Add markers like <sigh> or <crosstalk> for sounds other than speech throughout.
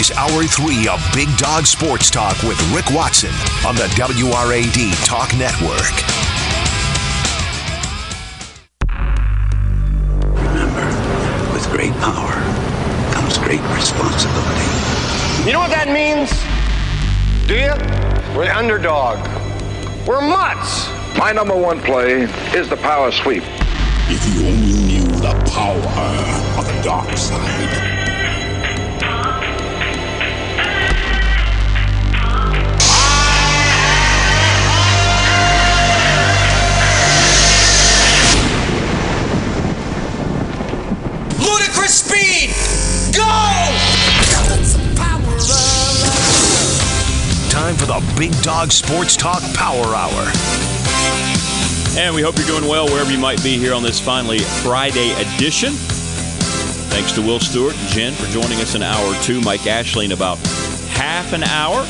Is Hour 3 of Big Dog Sports Talk with Rick Watson on the WRAD Talk Network. Remember, with great power comes great responsibility. You know what that means? Do you? We're the underdog. We're mutts. My number one play is the power sweep. If you only knew the power of the dark side. Time for the Big Dog Sports Talk Power Hour. And we hope you're doing well wherever you might be here on this finally Friday edition. Thanks to Will Stewart and Jen for joining us in hour two. Mike Ashley in about half an hour.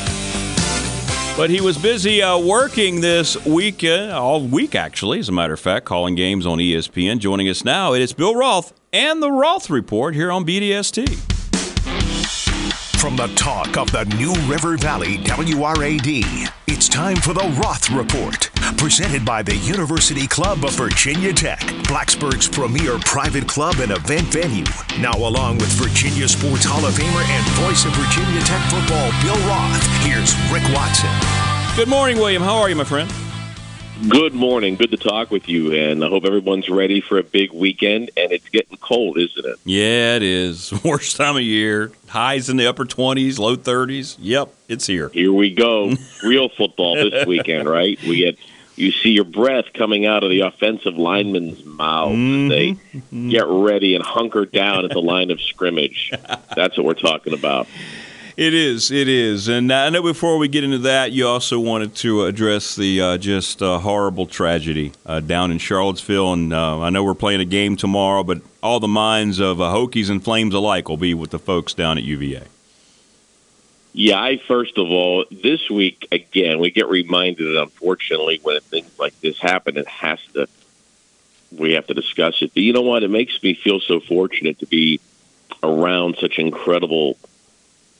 But he was busy uh, working this weekend, all week actually, as a matter of fact, calling games on ESPN. Joining us now, it is Bill Roth and the Roth Report here on BDST. From the talk of the New River Valley WRAD, it's time for the Roth Report, presented by the University Club of Virginia Tech, Blacksburg's premier private club and event venue. Now, along with Virginia Sports Hall of Famer and voice of Virginia Tech football, Bill Roth, here's Rick Watson. Good morning, William. How are you, my friend? Good morning. Good to talk with you, and I hope everyone's ready for a big weekend. And it's getting cold, isn't it? Yeah, it is. <laughs> Worst time of year. Highs in the upper 20s, low 30s. Yep, it's here. Here we go. <laughs> Real football this weekend, right? We get you see your breath coming out of the offensive linemen's mouth. Mm-hmm. They get ready and hunker down at the line of scrimmage. <laughs> That's what we're talking about. It is. It is. And I know before we get into that, you also wanted to address the uh, just uh, horrible tragedy uh, down in Charlottesville. And uh, I know we're playing a game tomorrow, but all the minds of uh, Hokies and Flames alike will be with the folks down at UVA. Yeah, I first of all, this week again, we get reminded, that unfortunately, when things like this happen, it has to. We have to discuss it. But you know what? It makes me feel so fortunate to be around such incredible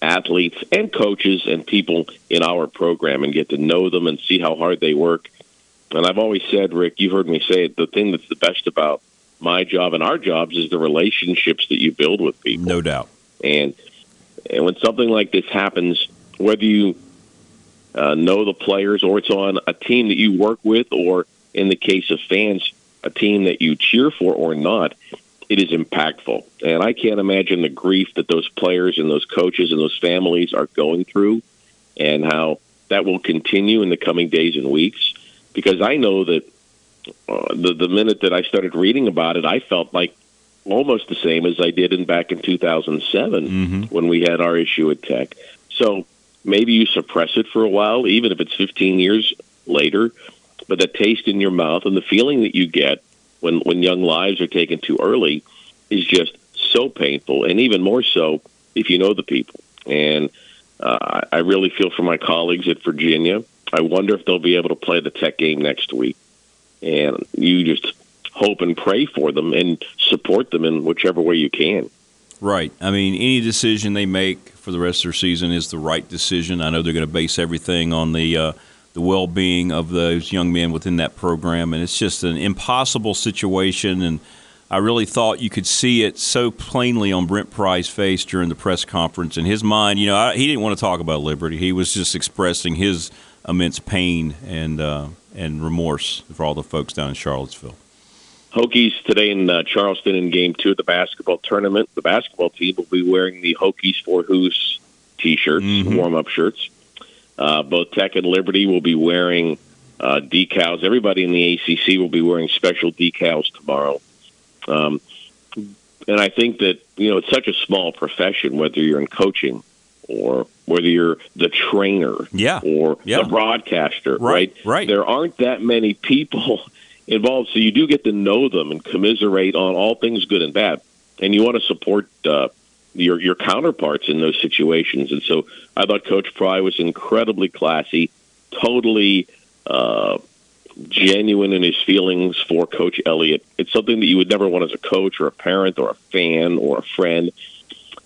athletes and coaches and people in our program and get to know them and see how hard they work. And I've always said, Rick, you've heard me say it, the thing that's the best about my job and our jobs is the relationships that you build with people. No doubt. And and when something like this happens, whether you uh, know the players or it's on a team that you work with, or in the case of fans, a team that you cheer for or not, it is impactful. And I can't imagine the grief that those players and those coaches and those families are going through and how that will continue in the coming days and weeks. Because I know that uh, the, the minute that I started reading about it, I felt like almost the same as I did in back in 2007 Mm-hmm. when we had our issue at Tech. So maybe you suppress it for a while, even if it's 15 years later. But the taste in your mouth and the feeling that you get when when young lives are taken too early is just so painful, and even more so if you know the people. And uh, I really feel for my colleagues at Virginia. I wonder if they'll be able to play the Tech game next week. And you just hope and pray for them and support them in whichever way you can. Right. I mean, any decision they make for the rest of their season is the right decision. I know they're going to base everything on the uh, the well being of those young men within that program, and it's just an impossible situation. And I really thought you could see it so plainly on Brent Pry's face during the press conference. In his mind, you know, I, he didn't want to talk about Liberty. He was just expressing his immense pain and uh, and remorse for all the folks down in Charlottesville. Hokies today in uh, Charleston in game two of the basketball tournament. The basketball team will be wearing the Hokies for Hoos t-shirts, Mhm. warm-up shirts. Uh, both Tech and Liberty will be wearing uh, decals. Everybody in the ACC will be wearing special decals tomorrow. Um, and I think that you know it's such a small profession, whether you're in coaching or whether you're the trainer yeah. or yeah. the broadcaster, right, right? Right. There aren't that many people <laughs> involved, so you do get to know them and commiserate on all things good and bad, and you want to support uh, your your counterparts in those situations. And so I thought Coach Pry was incredibly classy, totally. Uh, genuine in his feelings for Coach Elliott. It's something that you would never want as a coach or a parent or a fan or a friend.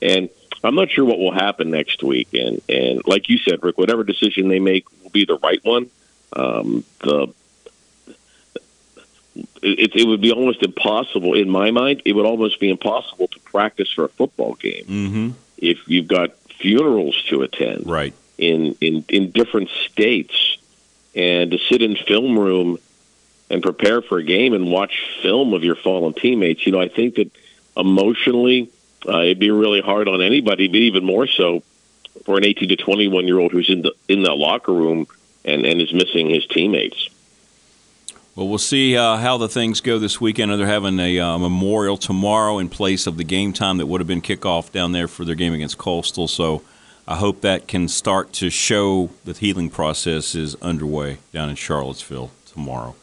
And I'm not sure what will happen next week. And and like you said, Rick, whatever decision they make will be the right one. Um, the it, it would be almost impossible in my mind. It would almost be impossible to practice for a football game mm-hmm. if you've got funerals to attend, right? In in in different states, and to sit in film room and prepare for a game and watch film of your fallen teammates. You know, I think that emotionally uh, it'd be really hard on anybody, but even more so for an 18 to 21 year old who's in the in the locker room and and is missing his teammates. Well, we'll see uh, how the things go this weekend. They're having a uh, memorial tomorrow in place of the game time that would have been kickoff down there for their game against Coastal. So I hope that can start to show the healing process is underway down in Charlottesville tomorrow.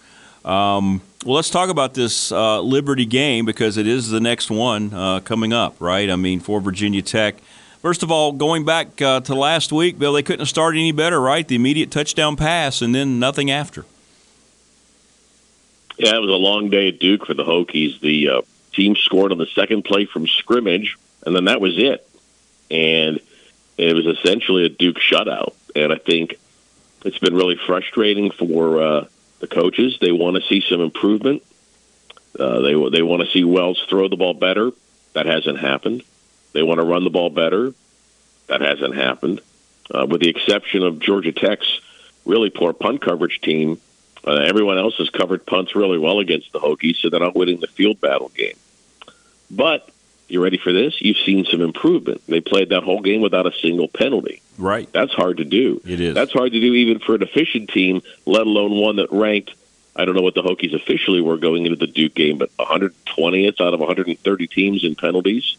Um, well, let's talk about this uh, Liberty game because it is the next one uh, coming up, right? I mean, for Virginia Tech. First of all, going back uh, to last week, Bill, they couldn't have started any better, right? The immediate touchdown pass and then nothing after. Yeah, it was a long day at Duke for the Hokies. The uh, team scored on the second play from scrimmage, and then that was it. And it was essentially a Duke shutout. And I think it's been really frustrating for uh, the coaches. They want to see some improvement. Uh, they they want to see Wells throw the ball better. That hasn't happened. They want to run the ball better. That hasn't happened. Uh, with the exception of Georgia Tech's really poor punt coverage team, uh, everyone else has covered punts really well against the Hokies, so they're not winning the field battle game. But you ready for this? You've seen some improvement. They played that whole game without a single penalty. Right. That's hard to do. It is. That's hard to do even for an efficient team, let alone one that ranked. I don't know what the Hokies officially were going into the Duke game, but 120th out of 130 teams in penalties.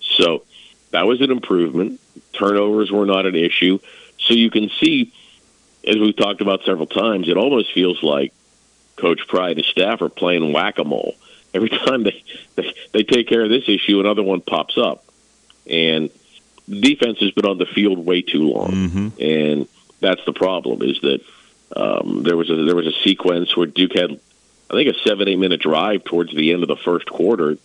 So that was an improvement. Turnovers were not an issue. So you can see, as we've talked about several times, it almost feels like Coach Pry and his staff are playing whack a mole. Every <laughs> time they, they they take care of this issue, another one pops up, and the defense has been on the field way too long, mm-hmm. and that's the problem. Is that um, there was a there was a sequence where Duke had, I think, a seven eight minute drive towards the end of the first quarter,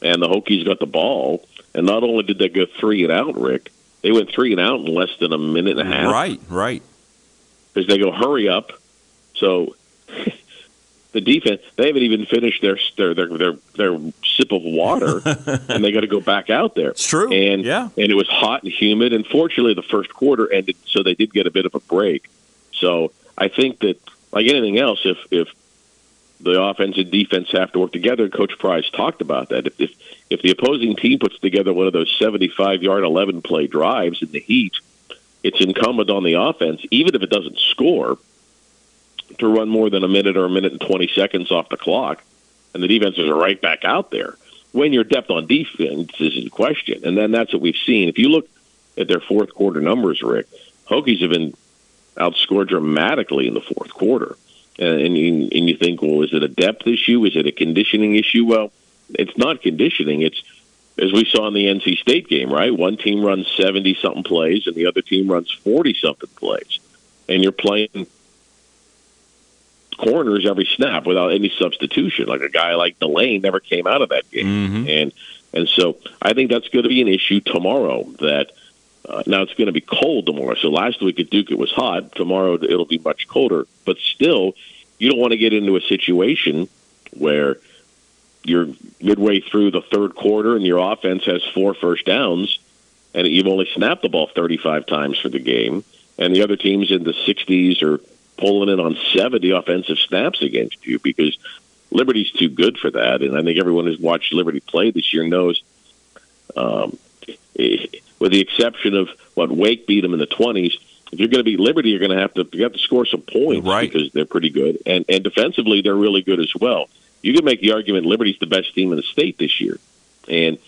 and the Hokies got the ball, and not only did they go three and out, Rick, they went three and out in less than a minute and a half. Right, right. Because they go hurry up, so <laughs> the defense they haven't even finished their their their their, their sip of water <laughs> and they got to go back out there. It's true and yeah. and it was hot and humid and fortunately the first quarter ended so they did get a bit of a break. So i think that like anything else if if the offense and defense have to work together coach Pry's talked about that if if, if the opposing team puts together one of those 75 yard 11 play drives in the heat it's incumbent on the offense even if it doesn't score to run more than a minute or a minute and 20 seconds off the clock, and the defenses are right back out there. When your depth on defense is in question, and then that's what we've seen. If you look at their fourth quarter numbers, Rick, Hokies have been outscored dramatically in the fourth quarter. And, and, and you think, well, is it a depth issue? Is it a conditioning issue? Well, it's not conditioning. It's as we saw in the NC State game, right? One team runs 70 something plays and the other team runs 40 something plays. And you're playing corners every snap without any substitution. Like a guy like Delane never came out of that game, mm-hmm. and and so I think that's going to be an issue tomorrow. That uh, now it's going to be cold tomorrow. So last week at Duke it was hot. Tomorrow it'll be much colder, but still, you don't want to get into a situation where you're midway through the third quarter and your offense has four first downs and you've only snapped the ball 35 times for the game and the other team's in the 60s or pulling in on 70 offensive snaps against you because Liberty's too good for that. And I think everyone who's watched Liberty play this year knows, um, with the exception of what Wake beat them in the 20s, if you're going to beat Liberty, you're going to have to you have to score some points right. because they're pretty good, and and defensively they're really good as well. You can make the argument Liberty's the best team in the state this year, and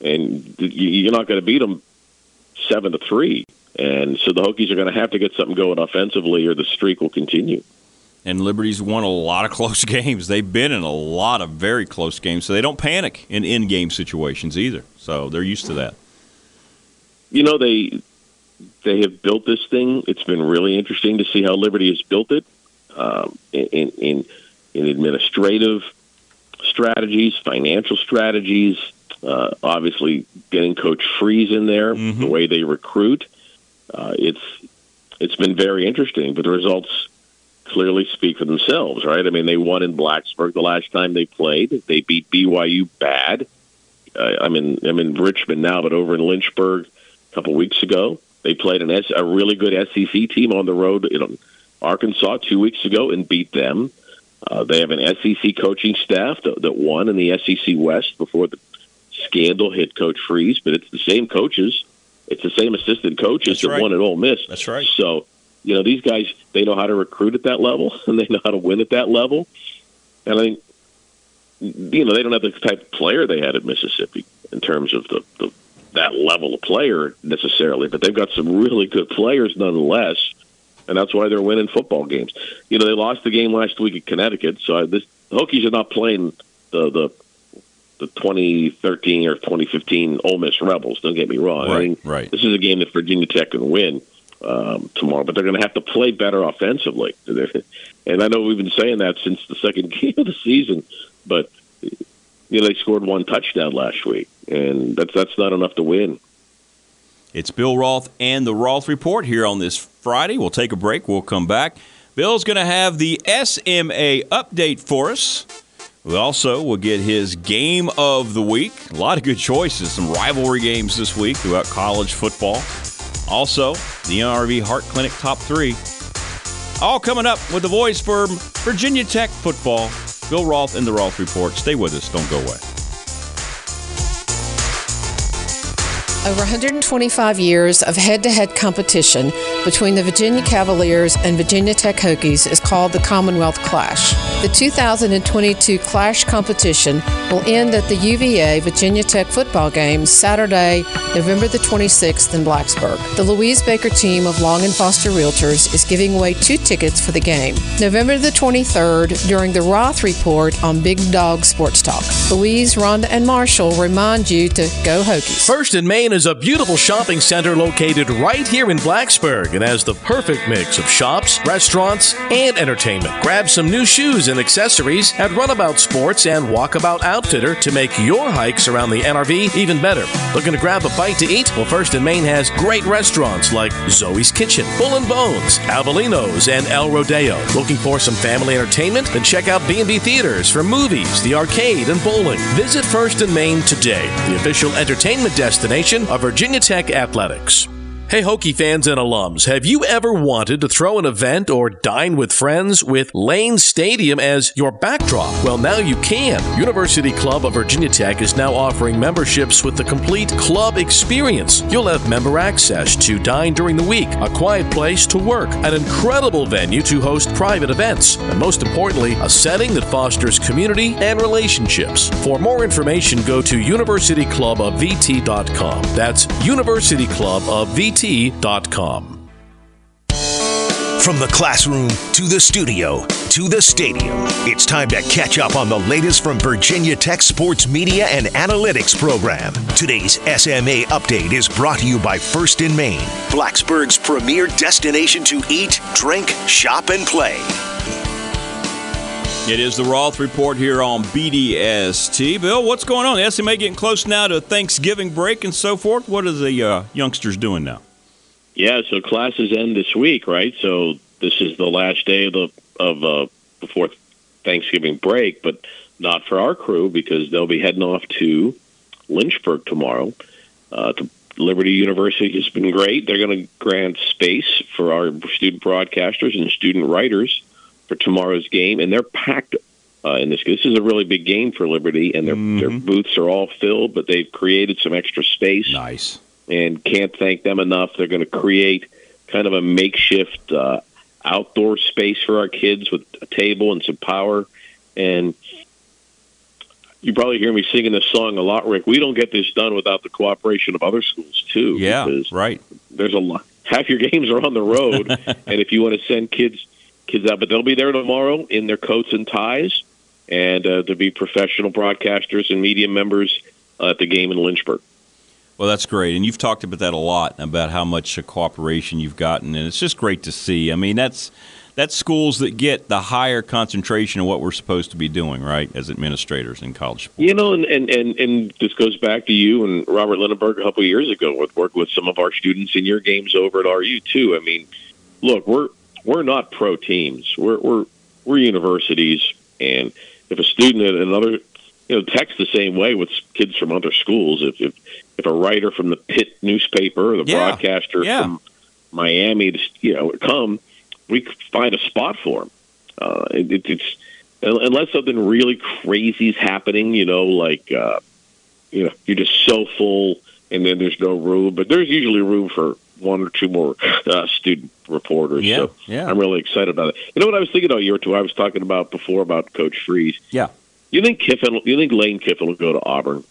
and you're not going to beat them seven to three. And so the Hokies are going to have to get something going offensively, or the streak will continue. And Liberty's won a lot of <laughs> close games. They've been in a lot of very close games, so they don't panic in in-game situations either. So they're used to that. You know they they have built this thing. It's been really interesting to see how Liberty has built it um, in, in in administrative strategies, financial strategies. Uh, obviously, getting Coach Freeze in there, mm-hmm. the way they recruit, uh, it's it's been very interesting. But the results clearly speak for themselves, right? I mean, they won in Blacksburg the last time they played. They beat BYU bad. Uh, I'm in I'm in Richmond now, but over in Lynchburg a couple weeks ago, they played an S, a really good SEC team on the road in Arkansas two weeks ago and beat them. Uh, they have an SEC coaching staff that, that won in the SEC West before the scandal hit Coach Freeze, but it's the same coaches. It's the same assistant coaches That's that right. won at Ole Miss. That's right. So, you know, these guys they know how to recruit at that level <laughs> and they know how to win at that level. And I think, you know, they don't have the type of player they had at Mississippi in terms of the, the that level of player necessarily, but they've got some really good players nonetheless and that's why they're winning football games. You know, they lost the game last week at Connecticut, so I, this, the Hokies are not playing the the the 2013 or 2015 Ole Miss Rebels. Don't get me wrong. Right, I mean, right. This is a game that Virginia Tech can win um, tomorrow, but they're going to have to play better offensively. <laughs> And I know we've been saying that since the second <laughs> game of the season, but you know they scored one touchdown last week, and that's that's not enough to win. It's Bill Roth and the Roth Report here on this Friday. We'll take a break. We'll come back. Bill's going to have the SMA update for us. We also will get his game of the week. A lot of good choices, some rivalry games this week throughout college football. Also, the NRV Heart Clinic top three. All coming up with the voice for Virginia Tech football. Bill Roth and the Roth Report. Stay with us. Don't go away. Over 125 years of head to head competition between the Virginia Cavaliers and Virginia Tech Hokies is called the Commonwealth Clash. The 2022 Clash competition will end at the UVA Virginia Tech football game Saturday, November the 26th in Blacksburg. The Louise Baker team of Long and Foster Realtors is giving away two tickets for the game. November the 23rd during the Roth Report on Big Dog Sports Talk. Louise, Rhonda, and Marshall remind you to go Hokies. First in Main is a beautiful shopping center located right here in Blacksburg and has the perfect mix of shops, restaurants, and entertainment. Grab some new shoes and accessories at Runabout Sports and Walkabout Outfitter to make your hikes around the NRV even better. Looking to grab a bite to eat? Well, First in Main has great restaurants like Zoe's Kitchen, Bull and Bones, Avelino's, and El Rodeo. Looking for some family entertainment? Then check out B&B Theaters for movies, the arcade, and bowling. Visit First in Main today, the official entertainment destination of Virginia Tech Athletics. Hey, Hokie fans and alums, have you ever wanted to throw an event or dine with friends with Lane Stadium as your backdrop? Well, now you can. University Club of Virginia Tech is now offering memberships with the complete club experience. You'll have member access to dine during the week, a quiet place to work, an incredible venue to host private events, and most importantly, a setting that fosters community and relationships. For more information, go to universityclubofvt.com. That's universityclubofvt.com. From the classroom to the studio to the stadium, it's time to catch up on the latest from Virginia Tech Sports Media and Analytics program. Today's SMA update is brought to you by First in Main, Blacksburg's premier destination to eat, drink, shop, and play. It is the Roth Report here on BDST. Bill, what's going on? The SMA getting close now to Thanksgiving break and so forth. What are the uh, youngsters doing now? Yeah, so classes end this week, right? So this is the last day of the of uh, before Thanksgiving break, but not for our crew because they'll be heading off to Lynchburg tomorrow. Uh, to Liberty University has been great. They're going to grant space for our student broadcasters and student writers for tomorrow's game, and they're packed. Uh, in this, this is a really big game for Liberty, and their their booths are all filled, but they've created some extra space Nice. And can't thank them enough. They're going to create kind of a makeshift uh, outdoor space for our kids with a table and some power. And you probably hear me singing this song a lot, Rick. We don't get this done without the cooperation of other schools too. Yeah, right. There's a lot. Half your <laughs> games are on the road, <laughs> and if you want to send kids kids out, but they'll be there tomorrow in their coats and ties, and uh, to be professional broadcasters and media members uh, at the game in Lynchburg. Well, that's great, and you've talked about that a lot about how much cooperation you've gotten, and it's just great to see. I mean, that's that's schools that get the higher concentration of what we're supposed to be doing, right, as administrators in college sports. You know, and and and, and this goes back to you and Robert Lindenberg a couple of years ago with working with some of our students in your games over at RU too. I mean, look, we're we're not pro teams. We're we're we're universities, and if a student at another, you know, texts the same way with kids from other schools. If if if a writer from the Pitt newspaper or the Yeah. broadcaster Yeah. from Miami, you know, come, we find a spot for him. Uh, it, it, it's unless something really crazy is happening, you know, like uh, you know, you're just so full, and then there's no room. But there's usually room for one or two more uh, student reporters. Yeah, so yeah. I'm really excited about it. You know what I was thinking about a year or two? I was talking about before about Coach Freeze. Yeah. You think Kiffin? You think Lane Kiffin will go to Auburn?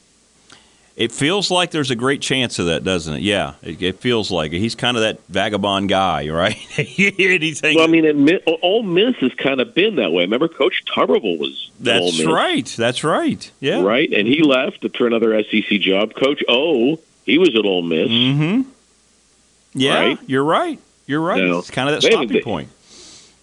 It feels like there's a great chance of that, doesn't it? Yeah, it, it feels like it. he's kind of that vagabond guy, right? <laughs> Anything. Well, I mean, admit, Ole Miss has kind of been that way. Remember, Coach Tuberville was That's right. That's right. Yeah. right, and he left for another SEC job. Coach O, he was at Ole Miss. Mm-hmm. Yeah, Right? you're right. You're right. No. It's kind of that stopping point.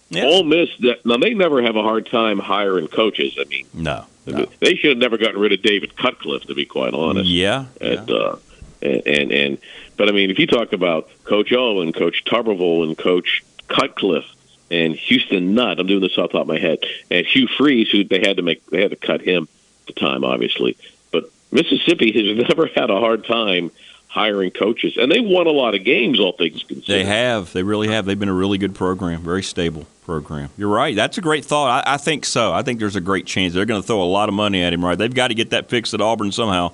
Yeah. Ole Miss, that- now they never have a hard time hiring coaches. I mean, No. they should have never gotten rid of David Cutcliffe, to be quite honest. Yeah. At, uh, and, and and but I mean, if you talk about Coach O and Coach Tuberville and Coach Cutcliffe and Houston Nutt, I'm doing this off the top of my head, and Hugh Freeze, who they had to make, they had to cut him at the time, obviously. But Mississippi has <laughs> never had a hard time hiring coaches, and they won a lot of games, all things considered. They have. They really have. They've been a really good program, very stable program. You're right. That's a great thought. I, I think so. I think there's a great chance they're going to throw a lot of money at him. Right? They've got to get that fixed at Auburn somehow.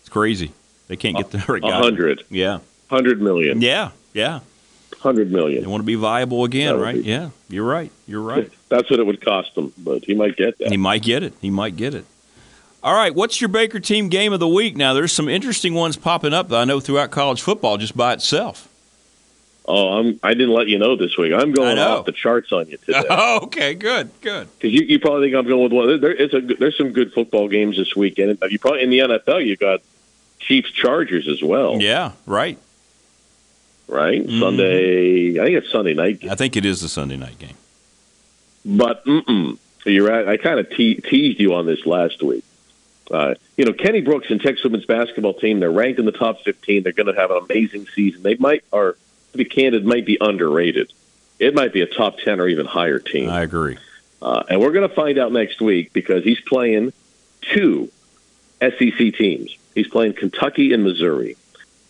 It's crazy. They can't get the right guy. hundred. Yeah. Hundred million. Yeah. Yeah. Hundred million. They want to be viable again, right? be- Yeah. You're right. You're right. <laughs> That's what it would cost them, but he might get that. He might get it. He might get it. All right, what's your Baker team game of the week? Now, there's some interesting ones popping up that I know throughout college football just by itself. Oh, I'm, I didn't let you know this week. I'm going off the charts on you today. <laughs> Oh, okay, good, good. Because you, you probably think I'm going with one. There, is a, there's some good football games this weekend. You probably in the NFL you got Chiefs Chargers as well, Yeah, right. right? Mhm. Sunday, I think it's Sunday night. I think it is the Sunday night game. But mm-mm, you're right. I kind of te- teased you on this last week. Uh, you know, Kenny Brooks and Tech's women's basketball team. They're ranked in the top 15. They're going to have an amazing season. They might, or to be candid, might be underrated. It might be a top 10 or even higher team. I agree. Uh, and we're going to find out next week because he's playing two SEC teams. He's playing Kentucky and Missouri.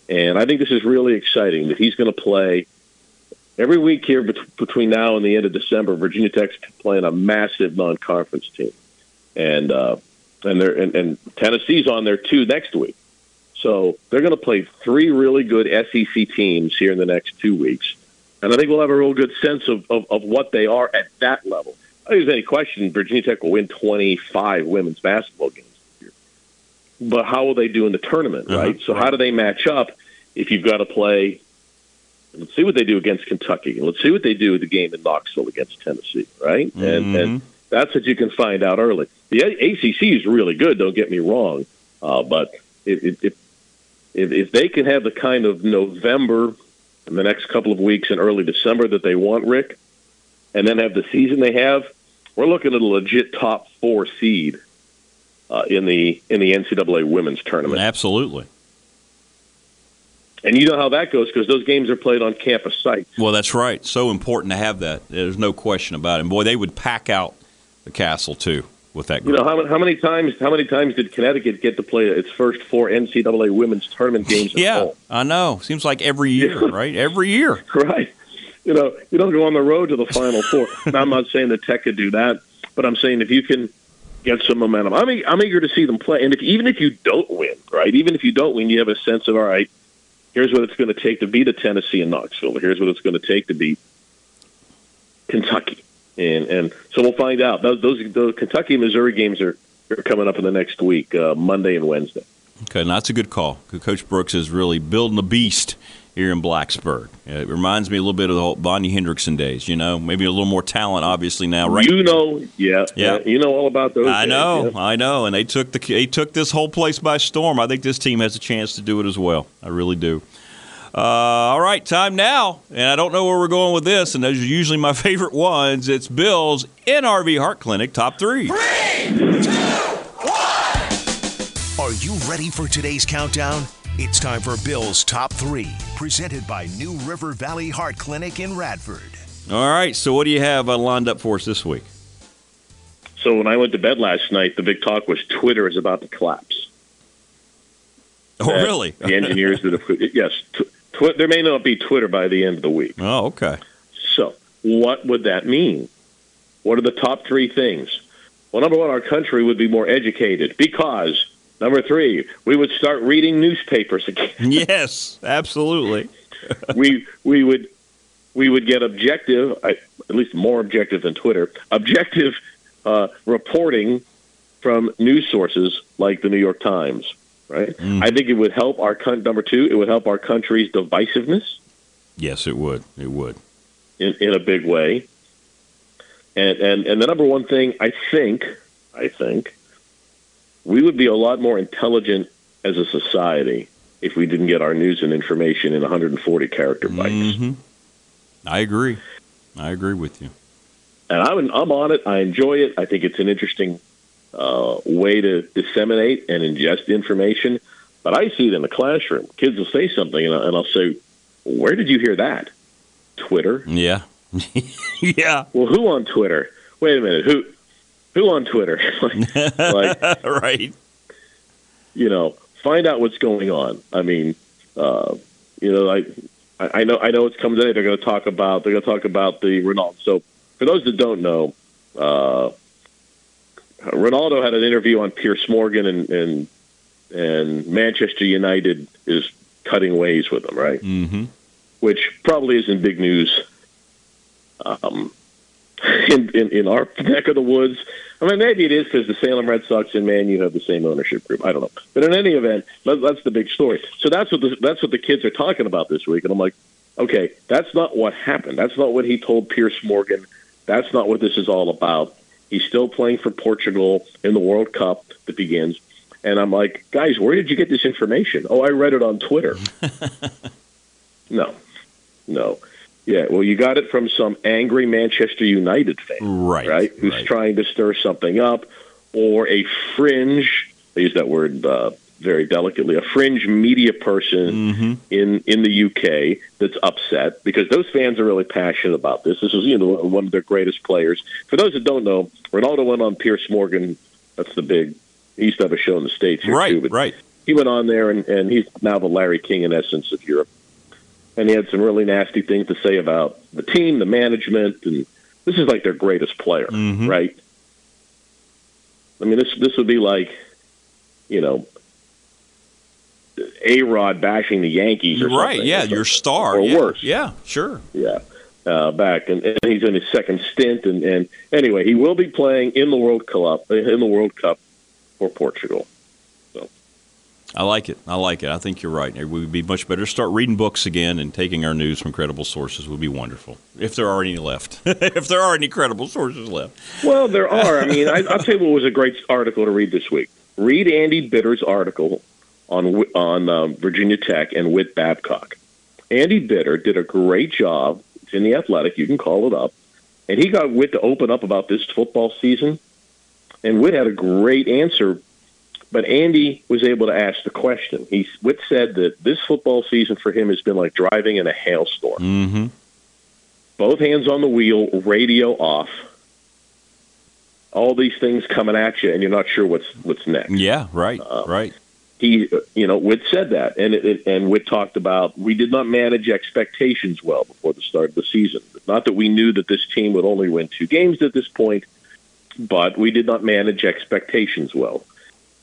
And I think this is really exciting that he's going to play every week here bet- between now and the end of December. Virginia Tech's playing a massive non-conference team, and uh, and they're and, and Tennessee's on there too next week. So they're going to play three really good SEC teams here in the next two weeks, and I think we'll have a real good sense of, of, of what they are at that level. I don't think there's any question Virginia Tech will win 25 women's basketball games this year. But how will they do in the tournament, Uh-huh, right? So how do they match up if you've got to play? Let's see what they do against Kentucky. Let's see what they do with the game in Knoxville against Tennessee, right? And, and that's what you can find out early. The ACC is really good. Don't get me wrong, uh, but if, if, if they can have the kind of November in the next couple of weeks and early December that they want, Rick, and then have the season they have, we're looking at a legit top four seed uh, in the in the NCAA women's tournament. Absolutely. And you know how that goes because those games are played on campus sites. Well, that's right. So important to have that. There's no question about it. And boy, they would pack out the Cassell too with that You know how, many- how many times how many times did Connecticut get to play its first four NCAA women's tournament <laughs> games yeah, home? I know. Seems like every year, right? Every year. <laughs> right? You know, you don't go on the road to the Final Four. <laughs> now, I'm not saying that Tech could do that, but I'm saying if you can get some momentum, I'm e- I'm eager to see them play. And if even if you don't win, right? Even if you don't win, you have a sense of all right. Here's what it's going to take to beat a Tennessee and Knoxville. Here's what it's going to take to beat Kentucky, and and so we'll find out. Those those, those Kentucky Missouri games are here coming up in the next week, uh, Monday and Wednesday. Okay, now that's a good call. Coach Brooks is really building a beast here in Blacksburg. It reminds me a little bit of the whole Bonnie Henrickson days. You know, maybe a little more talent, obviously now. Right? You know, yeah, Yeah. you know all about those. I days, know, yeah. I know, and they took the they took this whole place by storm. I think this team has a chance to do it as well. I really do. Uh, all right, time now, and I don't know where we're going with this, and those are usually my <laughs> favorite ones. It's Bill's NRV Heart Clinic top three. Three, two, one. Are you ready for today's countdown? It's time for Bill's Top 3, presented by New River Valley Heart Clinic in Radford. All right, so what do you have uh, lined up for us this week? So when I went to bed last night, the big talk was Twitter is about to collapse. Oh, really? the engineers that <laughs> have yes, tw- tw- there may not be Twitter by the end of the week. Oh, okay. So what would that mean? What are the top three things? Well, number one, our country would be more educated because number three, we would start reading newspapers again. <laughs> yes, absolutely. <laughs> we we would we would get objective, at least more objective than Twitter, objective uh, reporting from news sources like the New York Times. Right? I think it would help our coun- number two. It would help our country's divisiveness Yes, it would. It would. in, in a big way. And, and and the number one thing I think, I think, we would be a lot more intelligent as a society if we didn't get our news and information in 140 character bites. hmm I agree. I agree with you. And I'm I'm on it. I enjoy it. I think it's an interesting uh, way to disseminate and ingest information. But I see it in the classroom. Kids will say something, and, I- and I'll say, "Where did you hear that?" Twitter. Yeah. <laughs> yeah. Well, who on Twitter? Wait a minute. Who who on Twitter? <laughs> like, <laughs> right. you know, find out what's going on. I mean, uh, you know, I I I know I know it's coming today. They're going to talk about they're going to talk about the Renault. So for those that don't know, uh, Ronaldo had an interview on Piers Morgan, and and and Manchester United is cutting ways with him, right? Mm-hmm. Which probably isn't big news. Um, <laughs> in, in in our neck of the woods. I mean, maybe it is because the Salem Red Sox and Man U have the same ownership group. I don't know, but in any event, that, that's the big story. So that's what the, that's what the kids are talking about this week, and I'm like, okay, that's not what happened. That's not what he told Piers Morgan. That's not what this is all about. He's still playing for Portugal in the World Cup that begins. And I'm like, guys, where did you get this information? Oh, I read it on Twitter. <laughs> no, no. Yeah, well, you got it from some angry Manchester United fan, Right. right? Who's trying to stir something up, or a fringe. I use that word uh, very delicately. A fringe media person in in the UK that's upset because those fans are really passionate about this. This is you know one of their greatest players. For those that don't know, Ronaldo went on Piers Morgan. That's the big. He used to have a show in the states here Right, too, but right. he went on there and, and he's now the Larry King in essence of Europe. And he had some really nasty things to say about the team, the management, and this is like their greatest player, Mm-hmm. right? I mean, this this would be like, you know, A-Rod bashing the Yankees, or Right. Yeah, or your star. or yeah. worse. Yeah, sure. yeah, uh, back, and, and he's in his second stint. And, and anyway, he will be playing in the World Cup in the World Cup for Portugal. So. I like it. I like it. I think you're right. It would be much better to start reading books again and taking our news from credible sources would be wonderful. If there are any left. <laughs> if there are any credible sources left. Well, there are. I mean, I, I'll tell you what was a great article to read this week. Read Andy Bitter's article on on um, Virginia Tech and Whit Babcock. Andy Bitter did a great job. It's in the Athletic. You can call it up, and he got Whit to open up about this football season. And Whit had a great answer, but Andy was able to ask the question. He Whit said that this football season for him has been like driving in a hailstorm. Mm-hmm. Both hands on the wheel, radio off. All these things coming at you, and you're not sure what's what's next. Yeah, right. Uh, right. He, you know, Whit said that, and it, it, and Whit talked about we did not manage expectations well before the start of the season. Not that we knew that this team would only win two games at this point, but we did not manage expectations well.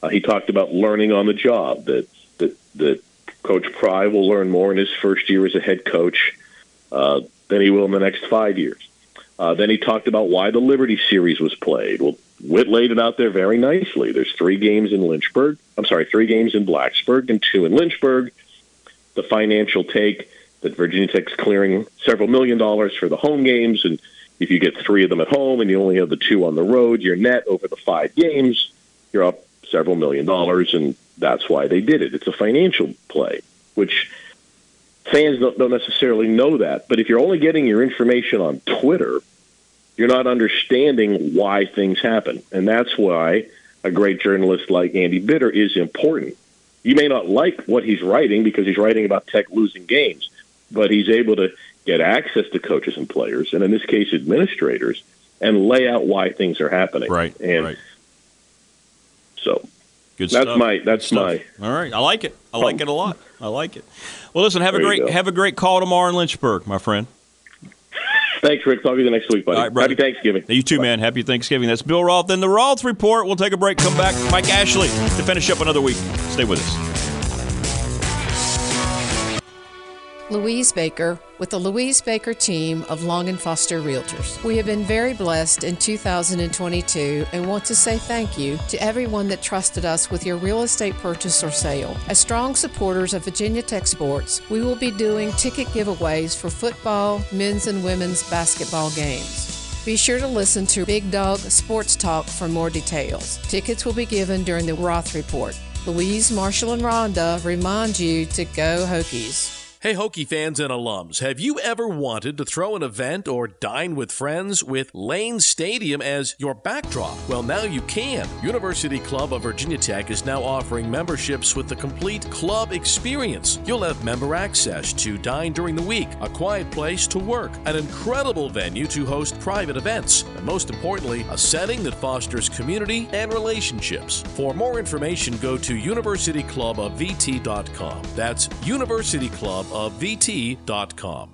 Uh, he talked about learning on the job that that that Coach Pry will learn more in his first year as a head coach uh, than he will in the next five years. Uh, then he talked about why the Liberty series was played. Well, Whit laid it out there very nicely. There's three games in Lynchburg. I'm sorry, three games in Blacksburg and two in Lynchburg. The financial take that Virginia Tech's clearing several million dollars for the home games, and if you get three of them at home and you only have the two on the road, your net over the five games, you're up several million dollars, and that's why they did it. It's a financial play, which fans don't, don't necessarily know that. But if you're only getting your information on Twitter, you're not understanding why things happen. And that's why a great journalist like Andy Bitter is important. You may not like what he's writing because he's writing about Tech losing games, but he's able to get access to coaches and players, and in this case, administrators, and lay out why things are happening. Right. And right. so Good that's stuff. my that's Good my. All right, I like it. I like oh. it a lot. I like it. Well, listen, have a There you great have a great call tomorrow in Lynchburg, my friend. Thanks, Rick. Talk to you next week, buddy. All right, brother. Happy Thanksgiving. You too, man. Happy Thanksgiving. That's Bill Roth in the Roth Report. We'll take a break. Come back. Mike Ashley to finish up another week. Stay with us. Louise Baker with the Louise Baker team of Long and Foster Realtors. We have been very blessed in 2022 and want to say thank you to everyone that trusted us with your real estate purchase or sale. As strong supporters of Virginia Tech sports, we will be doing ticket giveaways for football, men's and women's basketball games. Be sure to listen to Big Dog Sports Talk for more details. Tickets will be given during the Roth Report. Louise, Marshall, and Rhonda remind you to go Hokies. Hey, Hokie fans and alums, have you ever wanted to throw an event or dine with friends with Lane Stadium as your backdrop? Well, now you can. University Club of Virginia Tech is now offering memberships with the complete club experience. You'll have member access to dine during the week, a quiet place to work, an incredible venue to host private events, and most importantly, a setting that fosters community and relationships. For more information, go to universityclubofvt.com. That's University Club of VT.com.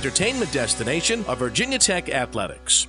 entertainment destination of Virginia Tech Athletics.